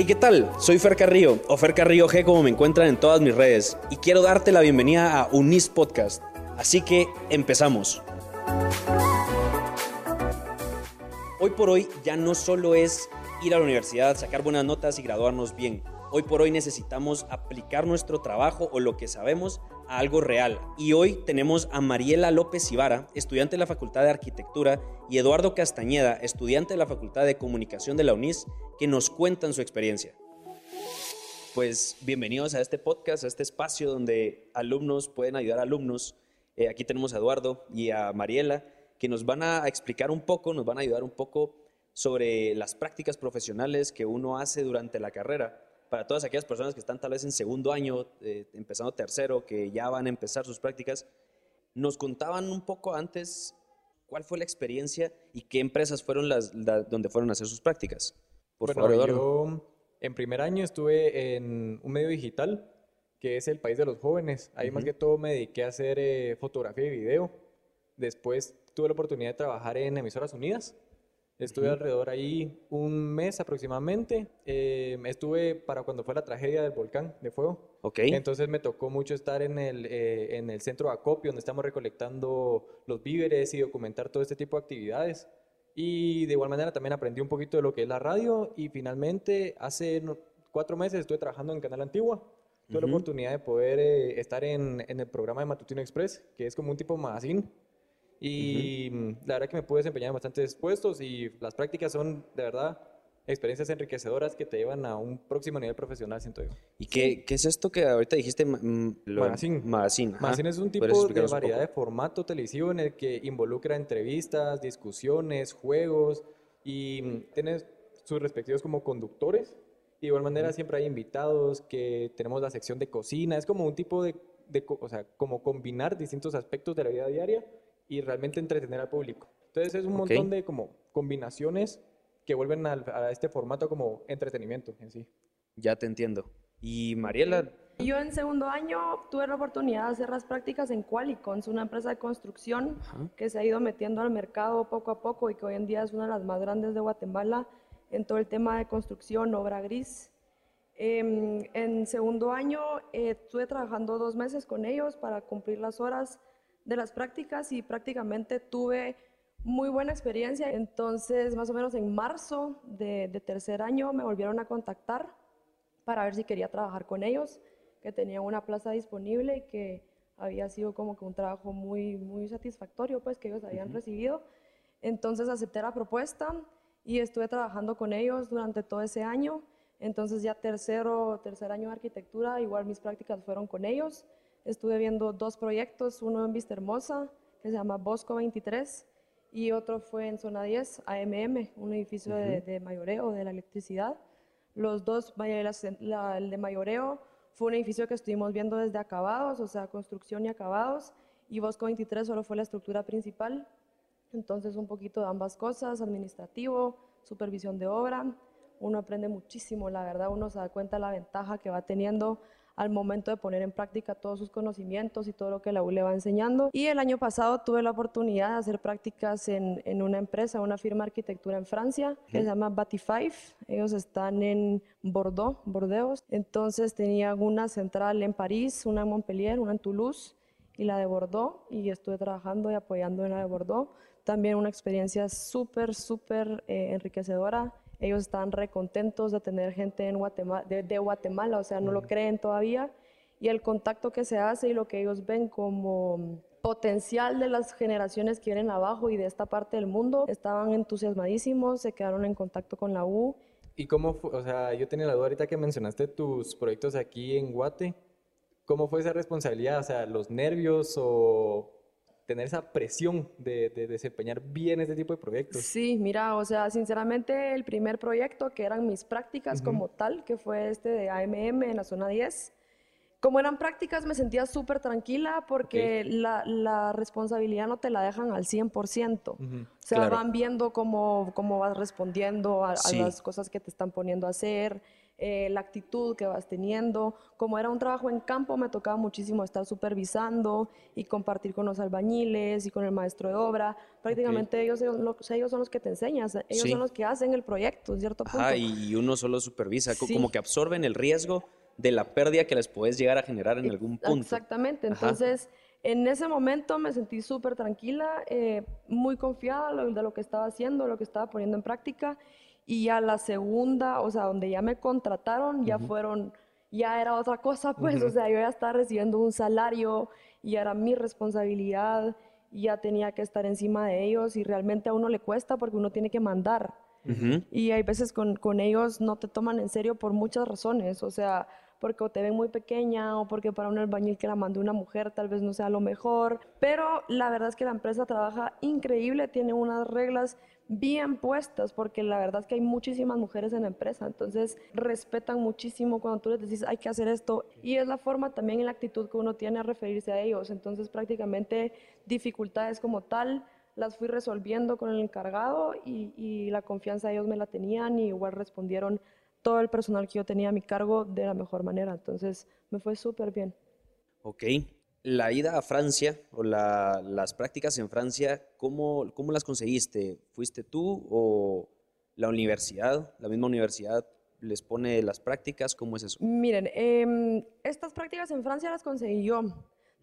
Hey, ¿qué tal? Soy Fer Carrillo, o Fer Carrillo G como me encuentran en todas mis redes, y quiero darte la bienvenida a Unis Podcast. Así que empezamos. Hoy por hoy ya no solo es ir a la universidad, sacar buenas notas y graduarnos bien. Hoy por hoy necesitamos aplicar nuestro trabajo o lo que sabemos algo real. Y hoy tenemos a Mariela López Ibarra, estudiante de la Facultad de Arquitectura, y Eduardo Castañeda, estudiante de la Facultad de Comunicación de la UNIS, que nos cuentan su experiencia. Pues bienvenidos a este podcast, a este espacio donde alumnos pueden ayudar alumnos. Eh, aquí tenemos a Eduardo y a Mariela, que nos van a explicar un poco, nos van a ayudar un poco sobre las prácticas profesionales que uno hace durante la carrera para todas aquellas personas que están tal vez en segundo año, eh, empezando tercero, que ya van a empezar sus prácticas, nos contaban un poco antes cuál fue la experiencia y qué empresas fueron las, donde fueron a hacer sus prácticas. Por favor, Eduardo. Yo en primer año estuve en un medio digital que es el país de los jóvenes. Ahí más que todo me dediqué a hacer eh, fotografía y video. Después tuve la oportunidad de trabajar en Emisoras Unidas Estuve alrededor ahí un mes aproximadamente. Eh, estuve para cuando fue la tragedia del volcán de fuego. Ok. Entonces me tocó mucho estar en el, eh, en el centro de acopio, donde estamos recolectando los víveres y documentar todo este tipo de actividades. Y de igual manera también aprendí un poquito de lo que es la radio. Y finalmente, hace cuatro meses estuve trabajando en Canal Antigua. Tuve la oportunidad de poder eh, estar en, en, el programa de Matutino Express, que es como un tipo magazine y la verdad que me pude desempeñar en bastantes puestos y las prácticas son de verdad experiencias enriquecedoras que te llevan a un próximo nivel profesional, siento yo. ¿Y qué, qué es esto que ahorita dijiste? magazine. Magazine. Magazine es un tipo de variedad de formato televisivo en el que involucra entrevistas, discusiones, juegos y tiene sus respectivos como conductores. Y de igual manera siempre hay invitados que tenemos la sección de cocina. Es como un tipo de, de o sea, como combinar distintos aspectos de la vida diaria y realmente entretener al público. Entonces es un montón de como combinaciones que vuelven a, este formato como entretenimiento en sí. Ya te entiendo. Y Mariela... Yo en segundo año tuve la oportunidad de hacer las prácticas en Qualicons, una empresa de construcción que se ha ido metiendo al mercado poco a poco y que hoy en día es una de las más grandes de Guatemala en todo el tema de construcción, obra gris. Em, en segundo año eh, estuve trabajando dos meses con ellos para cumplir las horas de las prácticas y prácticamente tuve muy buena experiencia. Entonces, más o menos en marzo de, tercer año me volvieron a contactar para ver si quería trabajar con ellos, que tenían una plaza disponible y que había sido como que un trabajo muy, muy satisfactorio, pues que ellos habían recibido. Entonces acepté la propuesta y estuve trabajando con ellos durante todo ese año. Entonces ya tercero, tercer año de arquitectura, igual mis prácticas fueron con ellos estuve viendo dos proyectos, uno en Vista Hermosa, que se llama Bosco 23, y otro fue en Zona 10, AMM, un edificio de, mayoreo de la electricidad. Los dos, el de mayoreo fue un edificio que estuvimos viendo desde acabados, o sea, construcción y acabados, y Bosco 23 solo fue la estructura principal. Entonces, un poquito de ambas cosas, administrativo, supervisión de obra. Uno aprende muchísimo, la verdad, uno se da cuenta de la ventaja que va teniendo al momento de poner en práctica todos sus conocimientos y todo lo que la U le va enseñando. Y el año pasado tuve la oportunidad de hacer prácticas en, en una empresa, una firma de arquitectura en Francia, que se llama Batify. Ellos están en Bordeaux, Bordeaux. Entonces tenían una central en París, una en Montpellier, una en Toulouse y la de Bordeaux. Y estuve trabajando y apoyando en la de Bordeaux. También una experiencia súper, súper eh, enriquecedora ellos están recontentos de tener gente en Guatemala, de, Guatemala, o sea, no lo creen todavía. Y el contacto que se hace y lo que ellos ven como potencial de las generaciones que vienen abajo y de esta parte del mundo, estaban entusiasmadísimos, se quedaron en contacto con la U. ¿Y cómo fue? O sea, yo tenía la duda ahorita que mencionaste tus proyectos aquí en Guate. ¿Cómo fue esa responsabilidad? O sea, los nervios o tener esa presión de, desempeñar bien este tipo de proyectos. Sí, mira, o sea, sinceramente el primer proyecto que eran mis prácticas como tal, que fue este de AMM en la zona 10, como eran prácticas me sentía súper tranquila porque la, responsabilidad no te la dejan al 100%. O sea, van viendo cómo, cómo vas respondiendo a, las cosas que te están poniendo a hacer. Eh, la actitud que vas teniendo. Como era un trabajo en campo, me tocaba muchísimo estar supervisando y compartir con los albañiles y con el maestro de obra. Prácticamente ellos, ellos son los que te enseñan, ellos son los que hacen el proyecto, en cierto punto. Ah, y uno solo supervisa, como que absorben el riesgo de la pérdida que les puedes llegar a generar en algún punto. Exactamente, entonces... En ese momento me sentí súper tranquila, eh, muy confiada de lo que estaba haciendo, lo que estaba poniendo en práctica y a la segunda, o sea, donde ya me contrataron, ya fueron, ya era otra cosa, pues, o sea, yo ya estaba recibiendo un salario y era mi responsabilidad y ya tenía que estar encima de ellos y realmente a uno le cuesta porque uno tiene que mandar. Y hay veces con, con ellos no te toman en serio por muchas razones, o sea, porque o te ven muy pequeña o porque para un albañil que la mandó una mujer tal vez no sea lo mejor. Pero la verdad es que la empresa trabaja increíble, tiene unas reglas bien puestas, porque la verdad es que hay muchísimas mujeres en la empresa, entonces respetan muchísimo cuando tú les dices hay que hacer esto y es la forma también en la actitud que uno tiene a referirse a ellos, entonces prácticamente dificultades como tal las fui resolviendo con el encargado y, y la confianza ellos me la tenían y igual respondieron todo el personal que yo tenía a mi cargo de la mejor manera. Entonces me fue súper bien. Ok. La ida a Francia o las prácticas en Francia, ¿cómo, ¿cómo las conseguiste? ¿Fuiste tú o la universidad, la misma universidad les pone las prácticas? ¿Cómo es eso? Miren, em, estas prácticas en Francia las conseguí yo.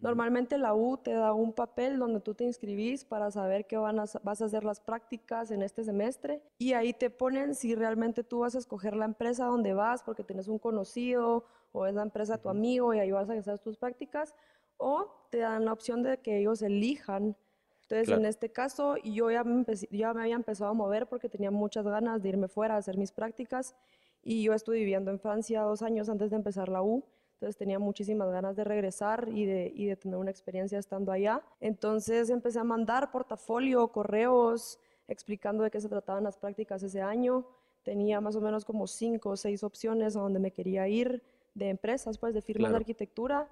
Normalmente la U te da un papel donde tú te inscribís para saber que van a, vas a hacer las prácticas en este semestre y ahí te ponen si realmente tú vas a escoger la empresa donde vas porque tienes un conocido o es la empresa de tu amigo y ahí vas a hacer tus prácticas o te dan la opción de que ellos elijan. Entonces, en este caso, yo ya me, ya me había empezado a mover porque tenía muchas ganas de irme fuera a hacer mis prácticas y yo estuve viviendo en Francia dos años antes de empezar la U. Entonces tenía muchísimas ganas de regresar y de, y de tener una experiencia estando allá. Entonces empecé a mandar portafolio, correos, explicando de qué se trataban las prácticas ese año. Tenía más o menos como cinco o seis opciones a donde me quería ir de empresas, pues de firmas de arquitectura.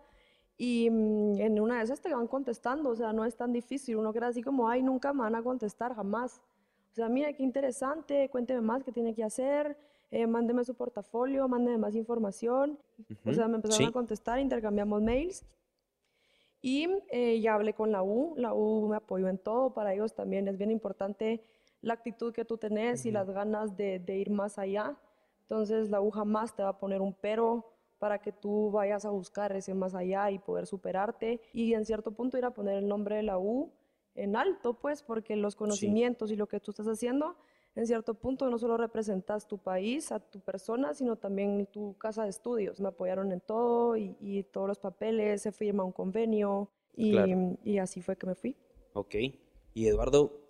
Y mm, en una de esas te van contestando, o sea, no es tan difícil. Uno queda así como, ay, nunca me van a contestar, jamás. O sea, mira qué interesante, cuénteme más qué tiene que hacer eh, mándeme su portafolio, mándeme más información. O sea, me empezaron a contestar, intercambiamos mails. Y eh, ya hablé con la U, la U me apoyó en todo, para ellos también es bien importante la actitud que tú tenés y las ganas de, de, ir más allá. Entonces la U jamás te va a poner un pero para que tú vayas a buscar ese más allá y poder superarte y en cierto punto ir a poner el nombre de la U en alto, pues, porque los conocimientos y lo que tú estás haciendo en cierto punto no solo representas tu país, a tu persona, sino también tu casa de estudios. Me apoyaron en todo y, todos los papeles, se firma un convenio y, y, así fue que me fui. Ok. Y Eduardo,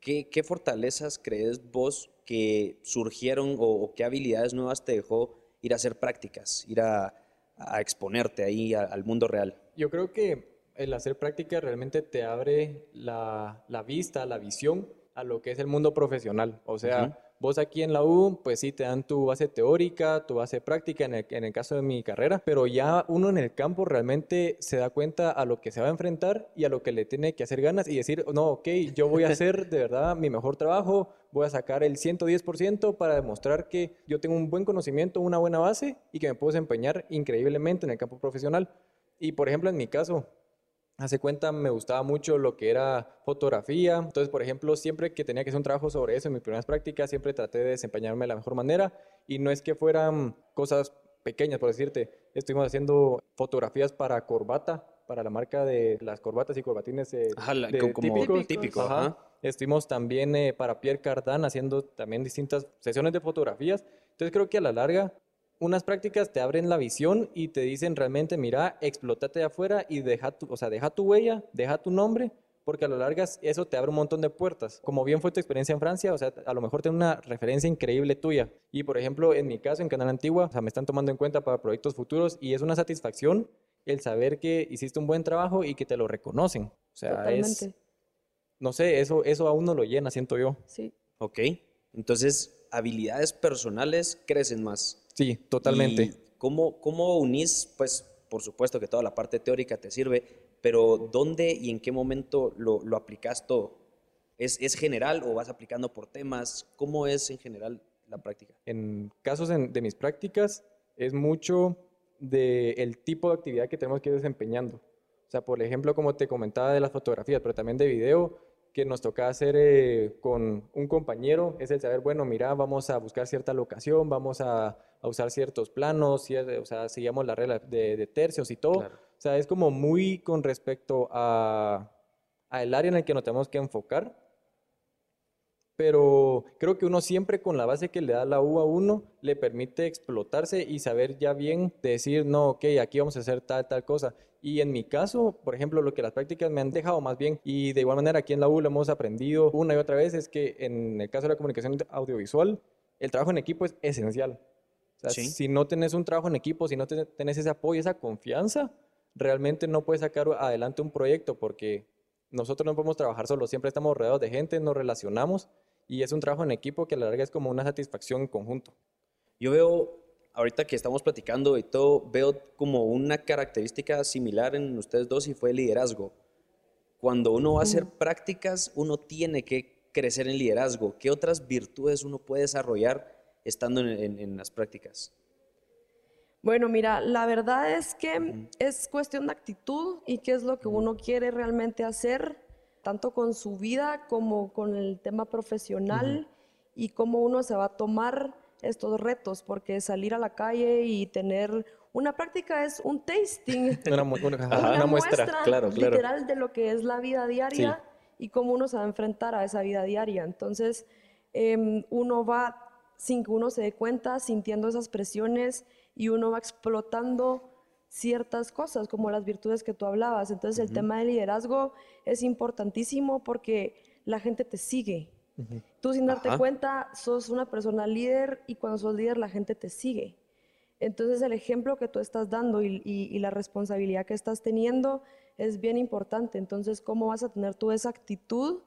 ¿qué, qué fortalezas crees vos que surgieron o, qué habilidades nuevas te dejó ir a hacer prácticas, ir a, a exponerte ahí al mundo real? Yo creo que el hacer prácticas realmente te abre la, la vista, la visión a lo que es el mundo profesional. O sea, vos aquí en la U, pues sí, te dan tu base teórica, tu base práctica en el, en el, caso de mi carrera, pero ya uno en el campo realmente se da cuenta a lo que se va a enfrentar y a lo que le tiene que hacer ganas y decir, no, ok, yo voy a hacer de verdad mi mejor trabajo, voy a sacar el 110% para demostrar que yo tengo un buen conocimiento, una buena base y que me puedo desempeñar increíblemente en el campo profesional. Y por ejemplo, en mi caso, hace cuenta, me gustaba mucho lo que era fotografía. Entonces, por ejemplo, siempre que tenía que hacer un trabajo sobre eso en mis primeras prácticas, siempre traté de desempeñarme de la mejor manera. Y no es que fueran cosas pequeñas, por decirte. Estuvimos haciendo fotografías para corbata, para la marca de las corbatas y corbatines eh, típicos. Estuvimos también eh, para Pierre Cardin haciendo también distintas sesiones de fotografías. Entonces, creo que a la larga unas prácticas te abren la visión y te dicen realmente, mira, explótate de afuera y deja tu, o sea, deja tu huella, deja tu nombre, porque a lo largo eso te abre un montón de puertas. Como bien fue tu experiencia en Francia, o sea, a lo mejor tiene una referencia increíble tuya. Y por ejemplo, en mi caso, en Canal Antigua, o sea, me están tomando en cuenta para proyectos futuros y es una satisfacción el saber que hiciste un buen trabajo y que te lo reconocen. O sea, es... No sé, eso, eso a uno lo llena, siento yo. Sí. Ok. Entonces, habilidades personales crecen más. Sí, totalmente. cómo, ¿Cómo unís, pues, por supuesto que toda la parte teórica te sirve, pero dónde y en qué momento lo, lo aplicas todo? ¿Es, ¿Es general o vas aplicando por temas? ¿Cómo es en general la práctica? En casos de mis prácticas es mucho del tipo de actividad que tenemos que ir desempeñando. O sea, por ejemplo, como te comentaba de las fotografías, pero también de video, que nos toca hacer eh, con un compañero, es el saber, bueno, mira, vamos a buscar cierta locación, vamos a, usar ciertos planos, o sea, seguimos la regla de, tercios y todo. O sea, es como muy con respecto a, a el área en el que nos tenemos que enfocar pero creo que uno siempre con la base que le da la U a uno le permite explotarse y saber ya bien decir, no, ok, aquí vamos a hacer tal, tal cosa. Y en mi caso, por ejemplo, lo que las prácticas me han dejado más bien, y de igual manera aquí en la U lo hemos aprendido una y otra vez, es que en el caso de la comunicación audiovisual, el trabajo en equipo es esencial. O sea, Si no tenés un trabajo en equipo, si no tenés ese apoyo, esa confianza, realmente no puedes sacar adelante un proyecto porque nosotros no podemos trabajar solos, siempre estamos rodeados de gente, nos relacionamos y es un trabajo en equipo que a la larga es como una satisfacción en conjunto. Yo veo, ahorita que estamos platicando y todo, veo como una característica similar en ustedes dos y fue el liderazgo. Cuando uno va a hacer prácticas, uno tiene que crecer en liderazgo. ¿Qué otras virtudes uno puede desarrollar estando en, las prácticas? Bueno, mira, la verdad es que es cuestión de actitud y qué es lo que uno quiere realmente hacer tanto con su vida como con el tema profesional y cómo uno se va a tomar estos retos, porque salir a la calle y tener una práctica es un tasting, una, muestra, claro, literal de lo que es la vida diaria y cómo uno se va a enfrentar a esa vida diaria. Entonces, em, uno va, sin que uno se dé cuenta, sintiendo esas presiones y uno va explotando ciertas cosas, como las virtudes que tú hablabas. Entonces el tema del liderazgo es importantísimo porque la gente te sigue. Tú sin darte cuenta sos una persona líder y cuando sos líder la gente te sigue. Entonces el ejemplo que tú estás dando y, la responsabilidad que estás teniendo es bien importante. Entonces, ¿cómo vas a tener tú esa actitud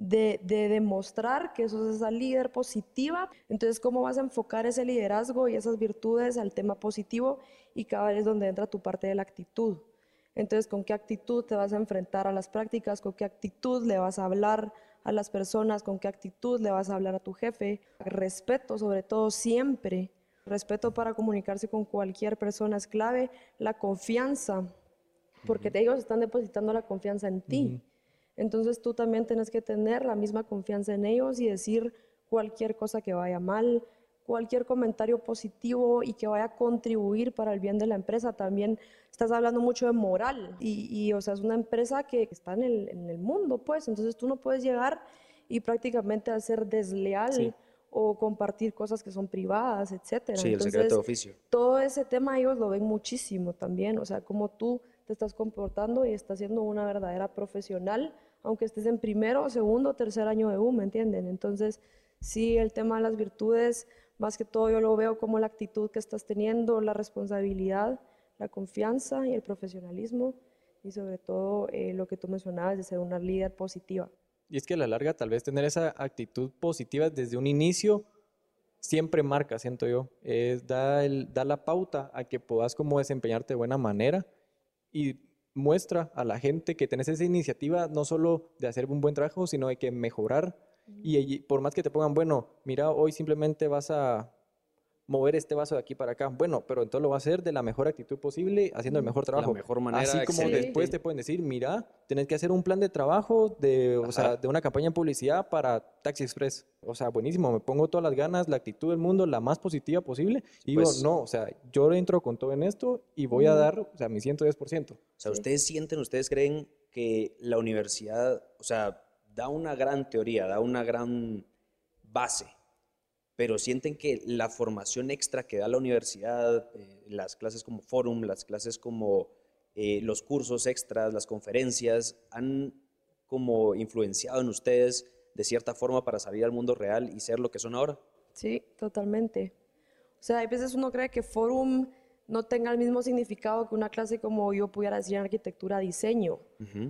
de, demostrar que sos esa líder positiva. Entonces, ¿cómo vas a enfocar ese liderazgo y esas virtudes al tema positivo? Y cada vez es donde entra tu parte de la actitud. Entonces, ¿con qué actitud te vas a enfrentar a las prácticas? ¿Con qué actitud le vas a hablar a las personas? ¿Con qué actitud le vas a hablar a tu jefe? Respeto, sobre todo, siempre. Respeto para comunicarse con cualquier persona es clave. La confianza, porque ellos están depositando la confianza en ti. Entonces tú también tienes que tener la misma confianza en ellos y decir cualquier cosa que vaya mal, cualquier comentario positivo y que vaya a contribuir para el bien de la empresa. También estás hablando mucho de moral y, o sea, es una empresa que está en el, mundo, pues, entonces tú no puedes llegar y prácticamente hacer desleal. o compartir cosas que son privadas, etcétera. Sí, el secreto de oficio. Todo ese tema ellos lo ven muchísimo también, o sea, como tú te estás comportando y estás siendo una verdadera profesional aunque estés en primero, segundo, tercer año de U, ¿me entienden? Entonces, sí, el tema de las virtudes, más que todo yo lo veo como la actitud que estás teniendo, la responsabilidad, la confianza y el profesionalismo, y sobre todo eh, lo que tú mencionabas de ser una líder positiva. Y es que a la larga tal vez tener esa actitud positiva desde un inicio siempre marca, siento yo, es da, el, da la pauta a que puedas como desempeñarte de buena manera y muestra a la gente que tenés esa iniciativa no solo de hacer un buen trabajo, sino de que mejorar. Y por más que te pongan, bueno, mira, hoy simplemente vas a mover este vaso de aquí para acá. Bueno, pero entonces lo va a hacer de la mejor actitud posible, haciendo el mejor trabajo. La mejor manera. Así como después te pueden decir, mira, tenés que hacer un plan de trabajo de, o sea, de una campaña de publicidad para Taxi Express. O sea, buenísimo, me pongo todas las ganas, la actitud del mundo, la más positiva posible. Y digo, pues no, o sea, yo entro con todo en esto y voy a dar, o sea, mi 110%. O sea, ustedes sienten, ustedes creen que la universidad, o sea, da una gran teoría, da una gran base pero sienten que la formación extra que da la universidad, eh, las clases como Forum, las clases como eh, los cursos extras, las conferencias, han como influenciado en ustedes de cierta forma para salir al mundo real y ser lo que son ahora? Sí, totalmente. O sea, hay veces uno cree que Forum no tenga el mismo significado que una clase como yo pudiera decir en arquitectura diseño,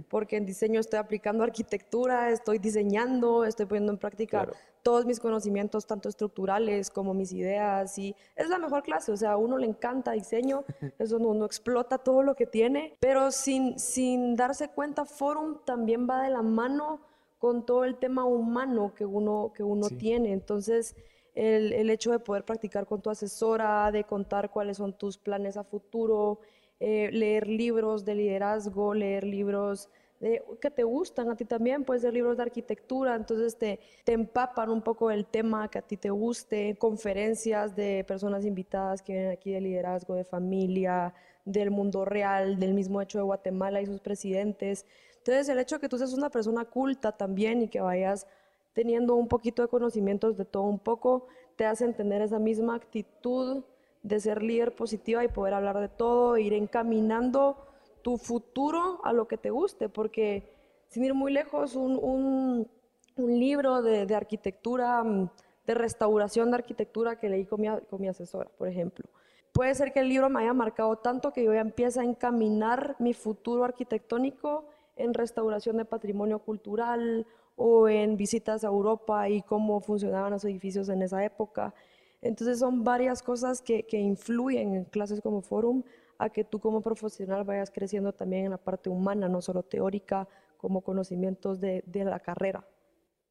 porque en diseño estoy aplicando arquitectura, estoy diseñando, estoy poniendo en práctica todos mis conocimientos, tanto estructurales como mis ideas, y es la mejor clase, o sea, a uno le encanta diseño, es donde uno explota todo lo que tiene, pero sin, sin darse cuenta, Forum también va de la mano con todo el tema humano que uno, que uno tiene, entonces el, hecho de poder practicar con tu asesora, de contar cuáles son tus planes a futuro, eh, leer libros de liderazgo, leer libros de, que te gustan a ti también, puede ser libros de arquitectura, entonces te, te empapan un poco el tema que a ti te guste, conferencias de personas invitadas que vienen aquí de liderazgo, de familia, del mundo real, del mismo hecho de Guatemala y sus presidentes. Entonces el hecho de que tú seas una persona culta también y que vayas teniendo un poquito de conocimientos de todo un poco, te hace tener esa misma actitud de ser líder positiva y poder hablar de todo, ir encaminando tu futuro a lo que te guste, porque sin ir muy lejos, un, un, libro de, de, arquitectura, mm, de restauración de arquitectura que leí con mi, con mi asesora, por ejemplo. Puede ser que el libro me haya marcado tanto que yo ya empiece a encaminar mi futuro arquitectónico en restauración de patrimonio cultural o en visitas a Europa y cómo funcionaban los edificios en esa época. Entonces son varias cosas que, que influyen en clases como Forum a que tú como profesional vayas creciendo también en la parte humana, no solo teórica, como conocimientos de, de la carrera.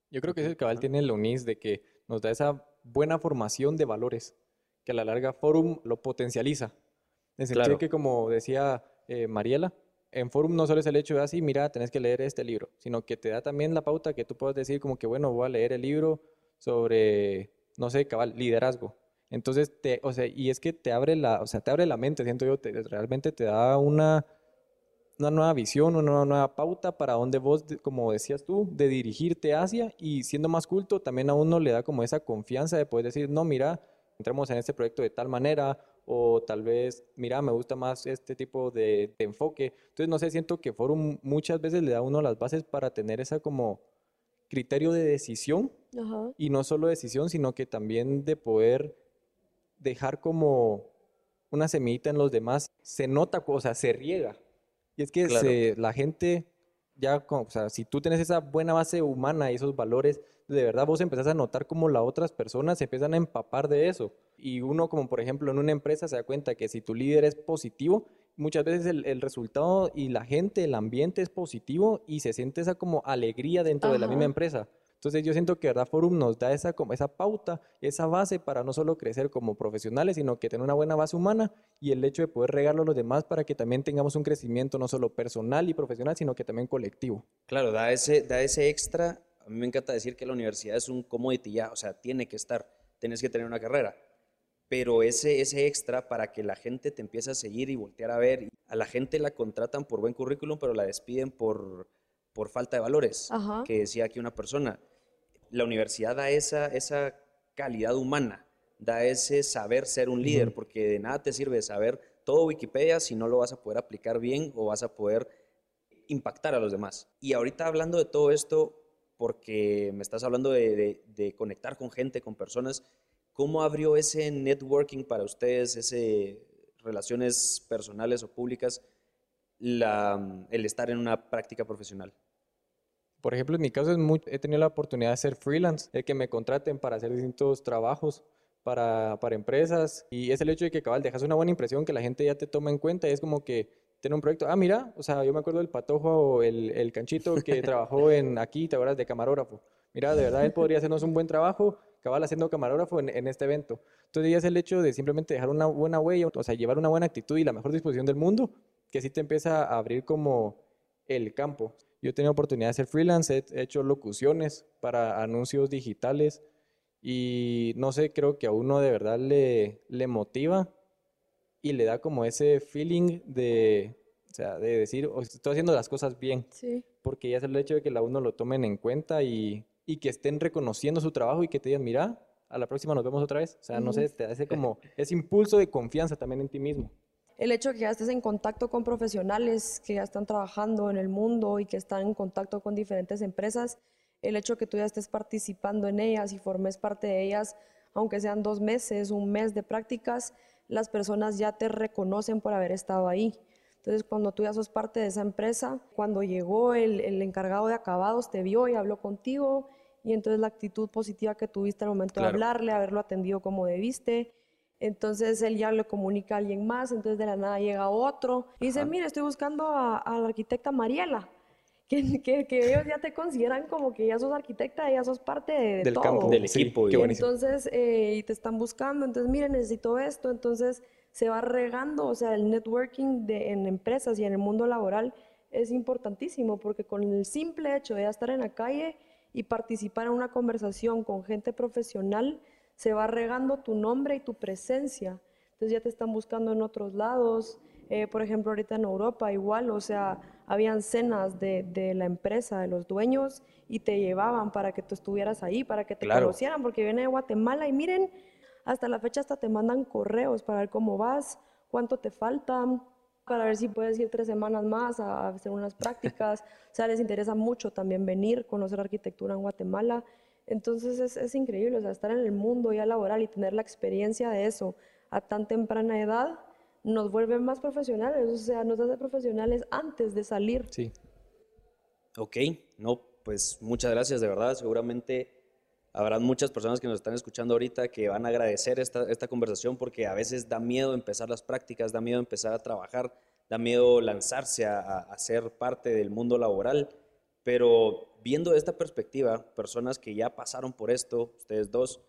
Yo creo que es el cabal tiene el UNIS de que nos da esa buena formación de valores, que a la larga Forum lo potencializa. En el sentido que, como decía eh, Mariela, en Forum no solo es el hecho de así, ah, mira, tenés que leer este libro, sino que te da también la pauta que tú puedas decir como que, bueno, voy a leer el libro sobre, no sé, cabal, liderazgo. Entonces, te, o sea, y es que te abre la, o sea, te abre la mente, siento yo, te, realmente te da una, una nueva visión, una nueva pauta para donde vos, como decías tú, de dirigirte hacia y siendo más culto, también a uno le da como esa confianza de poder decir, no, mira, entremos en este proyecto de tal manera o tal vez, mira, me gusta más este tipo de, de enfoque. Entonces, no sé, siento que Forum muchas veces le da a uno las bases para tener esa como criterio de decisión y no solo decisión, sino que también de poder dejar como una semillita en los demás, se nota, o sea, se riega. Y es que la gente, ya, o sea, si tú tienes esa buena base humana y esos valores, de verdad vos empezás a notar como las otras personas se empiezan a empapar de eso. Y uno, como por ejemplo en una empresa, se da cuenta que si tu líder es positivo, muchas veces el, resultado y la gente, el ambiente es positivo y se siente esa como alegría dentro de la misma empresa. Entonces yo siento que Verdad Forum nos da esa, como esa pauta, esa base para no solo crecer como profesionales, sino que tener una buena base humana y el hecho de poder regarlo a los demás para que también tengamos un crecimiento no solo personal y profesional, sino que también colectivo. Claro, da ese, da ese extra. A mí me encanta decir que la universidad es un commodity ya, o sea, tiene que estar, tienes que tener una carrera. Pero ese, ese extra para que la gente te empiece a seguir y voltear a ver, a la gente la contratan por buen currículum, pero la despiden por, por falta de valores, que decía aquí una persona. La universidad da esa, esa calidad humana, da ese saber ser un líder, porque de nada te sirve saber todo Wikipedia si no lo vas a poder aplicar bien o vas a poder impactar a los demás. Y ahorita hablando de todo esto, porque me estás hablando de, conectar con gente, con personas, ¿cómo abrió ese networking para ustedes, ese relaciones personales o públicas, el estar en una práctica profesional? Por ejemplo, en mi caso es muy, he tenido la oportunidad de ser freelance, de que me contraten para hacer distintos trabajos para, para empresas y es el hecho de que cabal dejas una buena impresión que la gente ya te toma en cuenta y es como que tiene un proyecto, ah, mira, o sea, yo me acuerdo del patojo o el, el canchito que trabajó en aquí, te de camarógrafo. Mira, de verdad él podría hacernos un buen trabajo, cabal haciendo camarógrafo en, en, este evento. Entonces ya es el hecho de simplemente dejar una buena huella, o sea, llevar una buena actitud y la mejor disposición del mundo, que sí te empieza a abrir como el campo. Yo he tenido oportunidad de ser freelance, he hecho locuciones para anuncios digitales y no sé, creo que a uno de verdad le, le motiva y le da como ese feeling de, o sea, de decir, estoy haciendo las cosas bien. Sí. Porque ya es el hecho de que la uno lo tomen en cuenta y, y, que estén reconociendo su trabajo y que te digan, mira, a la próxima nos vemos otra vez. O sea, no sé, te hace como ese impulso de confianza también en ti mismo el hecho de que ya estés en contacto con profesionales que ya están trabajando en el mundo y que están en contacto con diferentes empresas, el hecho de que tú ya estés participando en ellas y formes parte de ellas, aunque sean dos meses, un mes de prácticas, las personas ya te reconocen por haber estado ahí. Entonces, cuando tú ya sos parte de esa empresa, cuando llegó el, encargado de acabados, te vio y habló contigo, y entonces la actitud positiva que tuviste al momento de hablarle, haberlo atendido como debiste, entonces él ya le comunica a alguien más, entonces de la nada llega otro y dice, mire, estoy buscando a, la arquitecta Mariela. que, que, que ellos ya te consideran como que ya sos arquitecta, ya sos parte de, Del todo. campo. Del Sí, equipo, buenísimo. Entonces, eh, y te están buscando, entonces, miren, necesito esto, entonces se va regando, o sea, el networking de, en empresas y en el mundo laboral es importantísimo, porque con el simple hecho de ya estar en la calle y participar en una conversación con gente profesional, se va regando tu nombre y tu presencia. Entonces ya te están buscando en otros lados, eh, por ejemplo, ahorita en Europa igual, o sea, habían cenas de, de la empresa, de los dueños, y te llevaban para que tú estuvieras ahí, para que te Claro. conocieran, porque viene de Guatemala y miren, hasta la fecha hasta te mandan correos para ver cómo vas, cuánto te falta, para ver si puedes ir tres semanas más a hacer unas prácticas. O sea, les interesa mucho también venir, conocer arquitectura en Guatemala. Entonces es, es increíble, o sea, estar en el mundo ya laboral y tener la experiencia de eso a tan temprana edad nos vuelve más profesionales, o sea, nos hace profesionales antes de salir. Sí. Ok, no, pues muchas gracias, de verdad. Seguramente habrán muchas personas que nos están escuchando ahorita que van a agradecer esta, esta conversación porque a veces da miedo empezar las prácticas, da miedo empezar a trabajar, da miedo lanzarse a, a- ser parte del mundo laboral. Pero viendo esta perspectiva, personas que ya pasaron por esto, ustedes dos,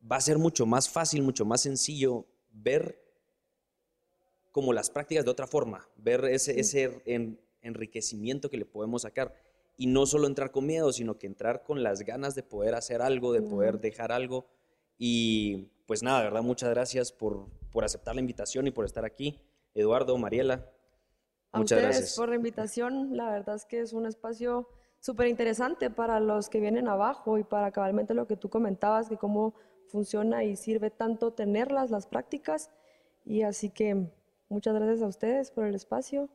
va a ser mucho más fácil, mucho más sencillo ver como las prácticas de otra forma, ver ese, ese en- enriquecimiento que le podemos sacar. Y no solo entrar con miedo, sino que entrar con las ganas de poder hacer algo, de poder dejar algo. Y pues nada, de verdad, muchas gracias por, por aceptar la invitación y por estar aquí. Eduardo, Mariela, A muchas ustedes gracias. por la invitación. La verdad es que es un espacio súper interesante para los que vienen abajo y para cabalmente lo que tú comentabas, que cómo funciona y sirve tanto tenerlas, las prácticas. Y así que muchas gracias a ustedes por el espacio.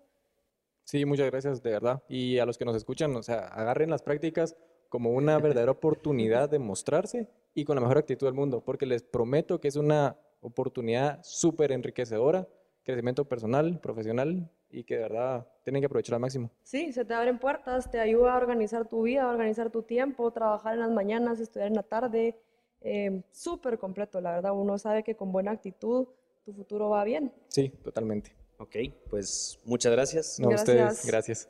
Sí, muchas gracias, de verdad. Y a los que nos escuchan, o sea, agarren las prácticas como una verdadera oportunidad de mostrarse y con la mejor actitud del mundo, porque les prometo que es una oportunidad súper enriquecedora, crecimiento personal, profesional y que de verdad tienen que aprovechar al máximo. Sí, se te abren puertas, te ayuda a organizar tu vida, a organizar tu tiempo, trabajar en las mañanas, estudiar en la tarde. eh, súper completo, la verdad. Uno sabe que con buena actitud tu futuro va bien. Sí, totalmente. Ok, pues muchas gracias. No, a ustedes, Gracias. gracias.